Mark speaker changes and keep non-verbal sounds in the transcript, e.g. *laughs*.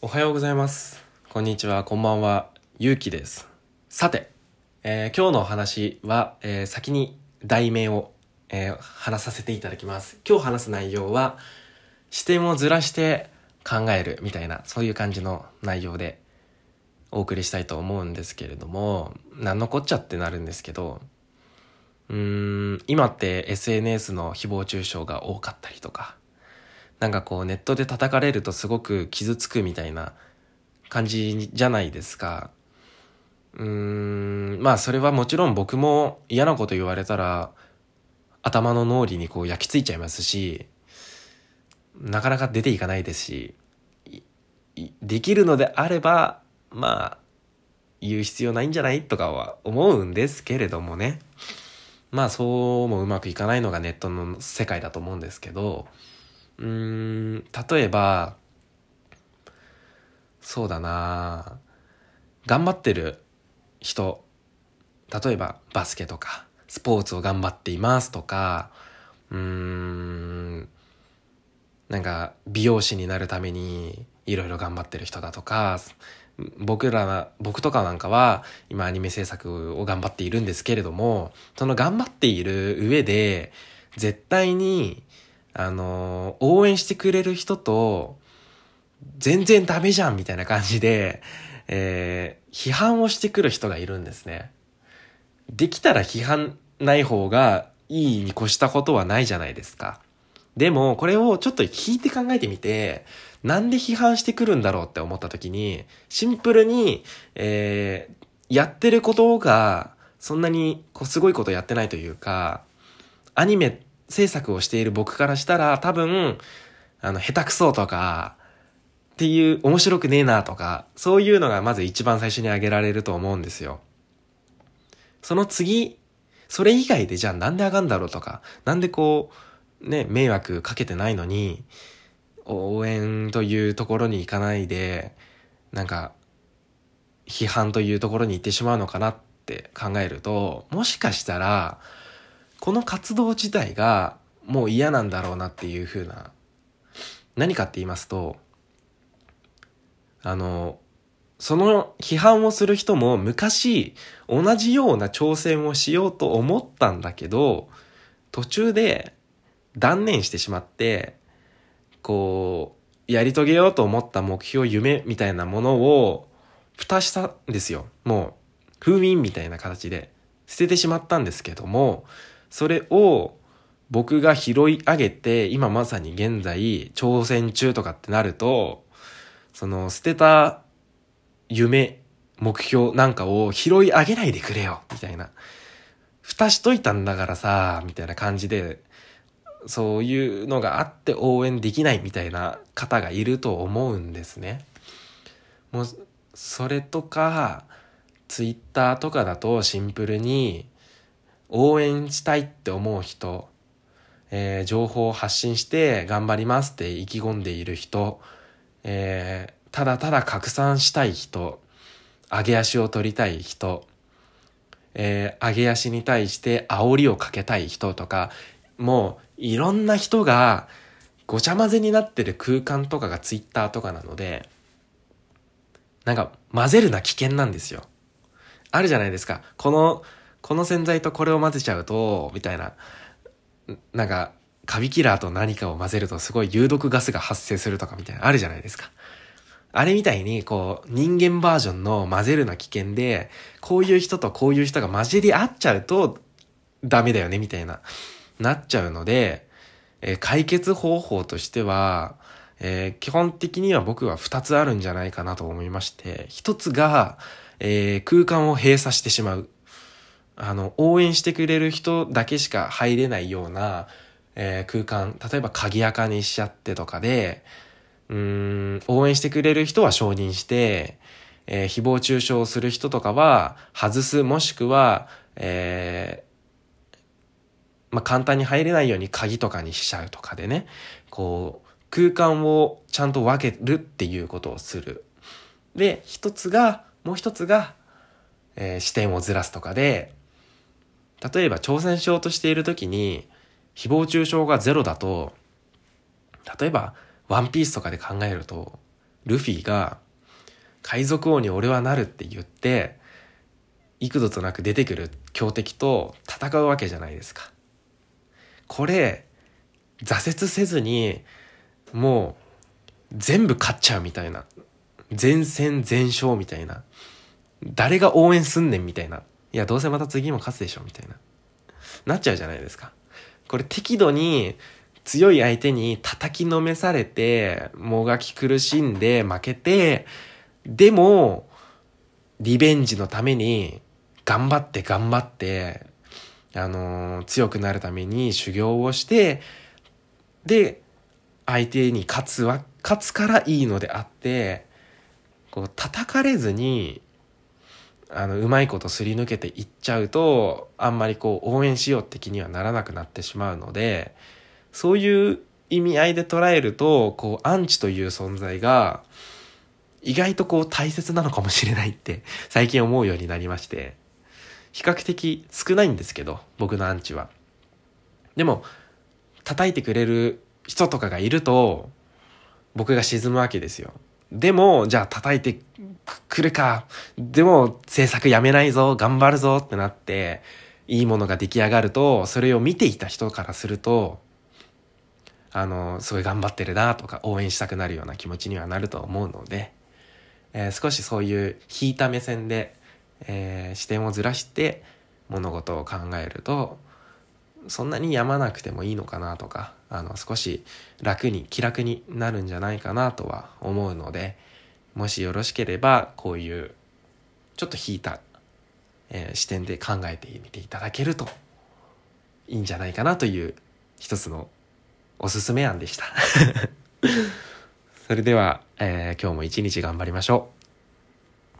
Speaker 1: おはようございます。こんにちは、こんばんは、ゆうきです。さて、えー今日のお話は、えー先に題名を、えー話させていただきます。今日話す内容は、視点をずらして考えるみたいな、そういう感じの内容でお送りしたいと思うんですけれども、なんのこっちゃってなるんですけど、うーん、今って SNS の誹謗中傷が多かったりとか、なんかこうネットで叩かれるとすごく傷つくみたいな感じじゃないですか。うーん、まあそれはもちろん僕も嫌なこと言われたら頭の脳裏にこう焼き付いちゃいますし、なかなか出ていかないですし、できるのであれば、まあ、言う必要ないんじゃないとかは思うんですけれどもね。まあそうもうまくいかないのがネットの世界だと思うんですけど、うん、例えば、そうだな頑張ってる人、例えばバスケとか、スポーツを頑張っていますとか、うーん、なんか美容師になるためにいろいろ頑張ってる人だとか、僕ら、僕とかなんかは今アニメ制作を頑張っているんですけれども、その頑張っている上で、絶対に、あの、応援してくれる人と、全然ダメじゃんみたいな感じで、えー批判をしてくる人がいるんですね。できたら批判ない方がいいに越したことはないじゃないですか。でも、これをちょっと引いて考えてみて、なんで批判してくるんだろうって思った時に、シンプルに、えーやってることが、そんなにこうすごいことやってないというか、アニメ制作をしている僕からしたら、多分、あの、下手くそとか、っていう、面白くねえなとか、そういうのがまず一番最初に挙げられると思うんですよ。その次、それ以外でじゃあなんであがんだろうとか、なんでこう、ね、迷惑かけてないのに、応援というところに行かないで、なんか、批判というところに行ってしまうのかなって考えると、もしかしたら、この活動自体がもう嫌なんだろうなっていう風な、何かって言いますと、あの、その批判をする人も昔同じような挑戦をしようと思ったんだけど、途中で断念してしまって、こう、やり遂げようと思った目標、夢みたいなものを蓋したんですよ。もう、封印みたいな形で捨ててしまったんですけども、それを僕が拾い上げて、今まさに現在挑戦中とかってなると、その捨てた夢、目標なんかを拾い上げないでくれよ、みたいな。蓋しといたんだからさ、みたいな感じで、そういうのがあって応援できないみたいな方がいると思うんですね。もう、それとか、ツイッターとかだとシンプルに応援したいって思う人、えー情報を発信して頑張りますって意気込んでいる人、えーただただ拡散したい人、上げ足を取りたい人、えー上げ足に対して煽りをかけたい人とか、もういろんな人がごちゃ混ぜになってる空間とかがツイッターとかなので、なんか混ぜるな危険なんですよ。あるじゃないですか。この、この洗剤とこれを混ぜちゃうと、みたいな。なんか、カビキラーと何かを混ぜるとすごい有毒ガスが発生するとかみたいな、あるじゃないですか。あれみたいに、こう、人間バージョンの混ぜるな危険で、こういう人とこういう人が混じり合っちゃうと、ダメだよね、みたいな、なっちゃうので、えー解決方法としては、えー基本的には僕は二つあるんじゃないかなと思いまして、一つが、えー空間を閉鎖してしまう。あの、応援してくれる人だけしか入れないような、えー空間、例えば鍵垢にしちゃってとかで、うん、応援してくれる人は承認して、えー誹謗中傷する人とかは外す、もしくは、えーまあ、簡単に入れないように鍵とかにしちゃうとかでね、こう、空間をちゃんと分けるっていうことをする。で、一つが、もう一つが、えー視点をずらすとかで、例えば挑戦しようとしている時に、誹謗中傷がゼロだと、例えば、ワンピースとかで考えると、ルフィが海賊王に俺はなるって言って幾度となく出てくる強敵と戦うわけじゃないですか。これ挫折せずにもう全部勝っちゃうみたいな。全戦全勝みたいな。誰が応援すんねんみたいな。いやどうせまた次も勝つでしょみたいななっちゃうじゃないですか。これ適度に強い相手に叩きのめされて、もがき苦しんで負けて、でも、リベンジのために、頑張って頑張って、あのー、強くなるために修行をして、で、相手に勝つは、勝つからいいのであって、こう、叩かれずに、あの、うまいことすり抜けていっちゃうと、あんまりこう、応援しようって気にはならなくなってしまうので、そういう意味合いで捉えると、こう、アンチという存在が、意外とこう、大切なのかもしれないって、最近思うようになりまして、比較的少ないんですけど、僕のアンチは。でも、叩いてくれる人とかがいると、僕が沈むわけですよ。でも、じゃあ叩いてくるか。でも、制作やめないぞ、頑張るぞってなって、いいものが出来上がると、それを見ていた人からすると、あの、すごい頑張ってるなとか応援したくなるような気持ちにはなると思うので、えー、少しそういう引いた目線で、えー、視点をずらして物事を考えると、そんなにやまなくてもいいのかなとか、あの、少し楽に、気楽になるんじゃないかなとは思うので、もしよろしければ、こういう、ちょっと引いた、えー、視点で考えてみていただけると、いいんじゃないかなという、一つのおすすめ案でした *laughs* それでは、えー、今日も一日頑張りましょう。